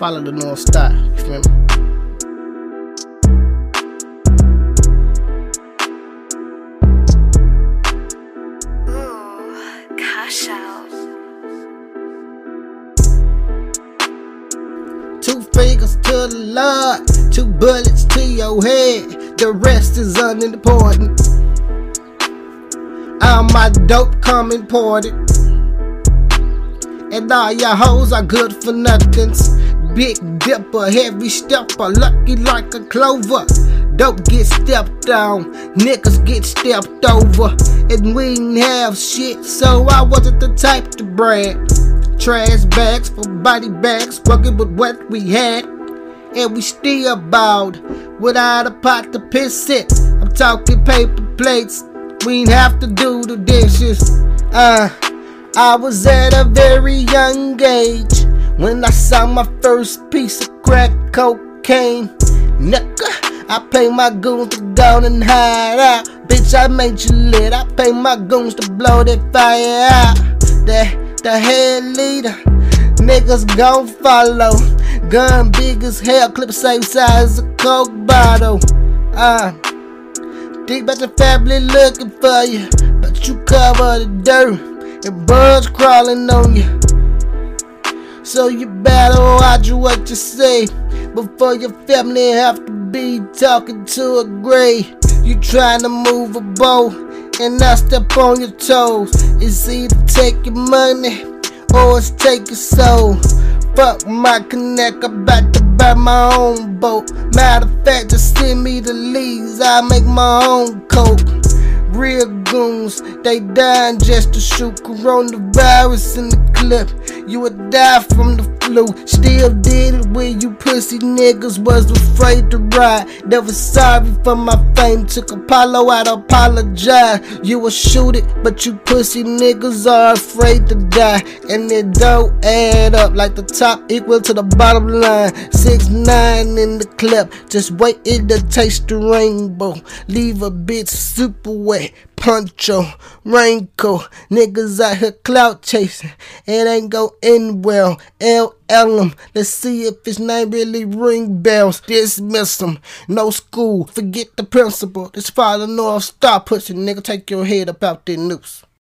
Follow the North Star. You feel me? Two fingers to the Lord, two bullets to your head. The rest is unimportant. All my dope come imported. And all your hoes are good for nothings. Big dipper, heavy stepper, lucky like a clover. Dope get stepped on, niggas get stepped over. And we didn't have shit, so I wasn't the type to brag. Trash bags for body bags, working with what we had. And we still balled without a pot to piss it. I'm talking paper plates, we ain't have to do the dishes. Uh, I was at a very young age when I saw my first piece of crack cocaine. Nigga, I pay my goons to go and hide out. Bitch, I made you lit. I pay my goons to blow that fire out. The, the head leader, niggas gon' follow. Gun big as hell, clip same size as a coke bottle. Uh, Think about the family looking for you, but you cover the dirt and birds crawling on you. So you better watch what you say before your family have to be talking to a grave. You trying to move a boat and I step on your toes. It's either take your money or it's take your soul. Fuck my connect, I'm about to buy my own boat. Matter of fact, just send me the leads, I make my own coke. Real goons, they dying just to shoot coronavirus in the clip. You would die from the Still did it when you pussy niggas was afraid to ride. Never sorry for my fame. Took Apollo out, apologize. You will shoot it, but you pussy niggas are afraid to die. And it don't add up like the top equal to the bottom line. Six nine in the clip. Just wait it to taste the rainbow. Leave a bitch super wet. Poncho, raincoat, niggas out here clout chasing. It ain't go end well. L Let's see if his name really ring bells. Dismiss him. No school. Forget the principal. This father North Stop pushing, nigga. Take your head up out there noose.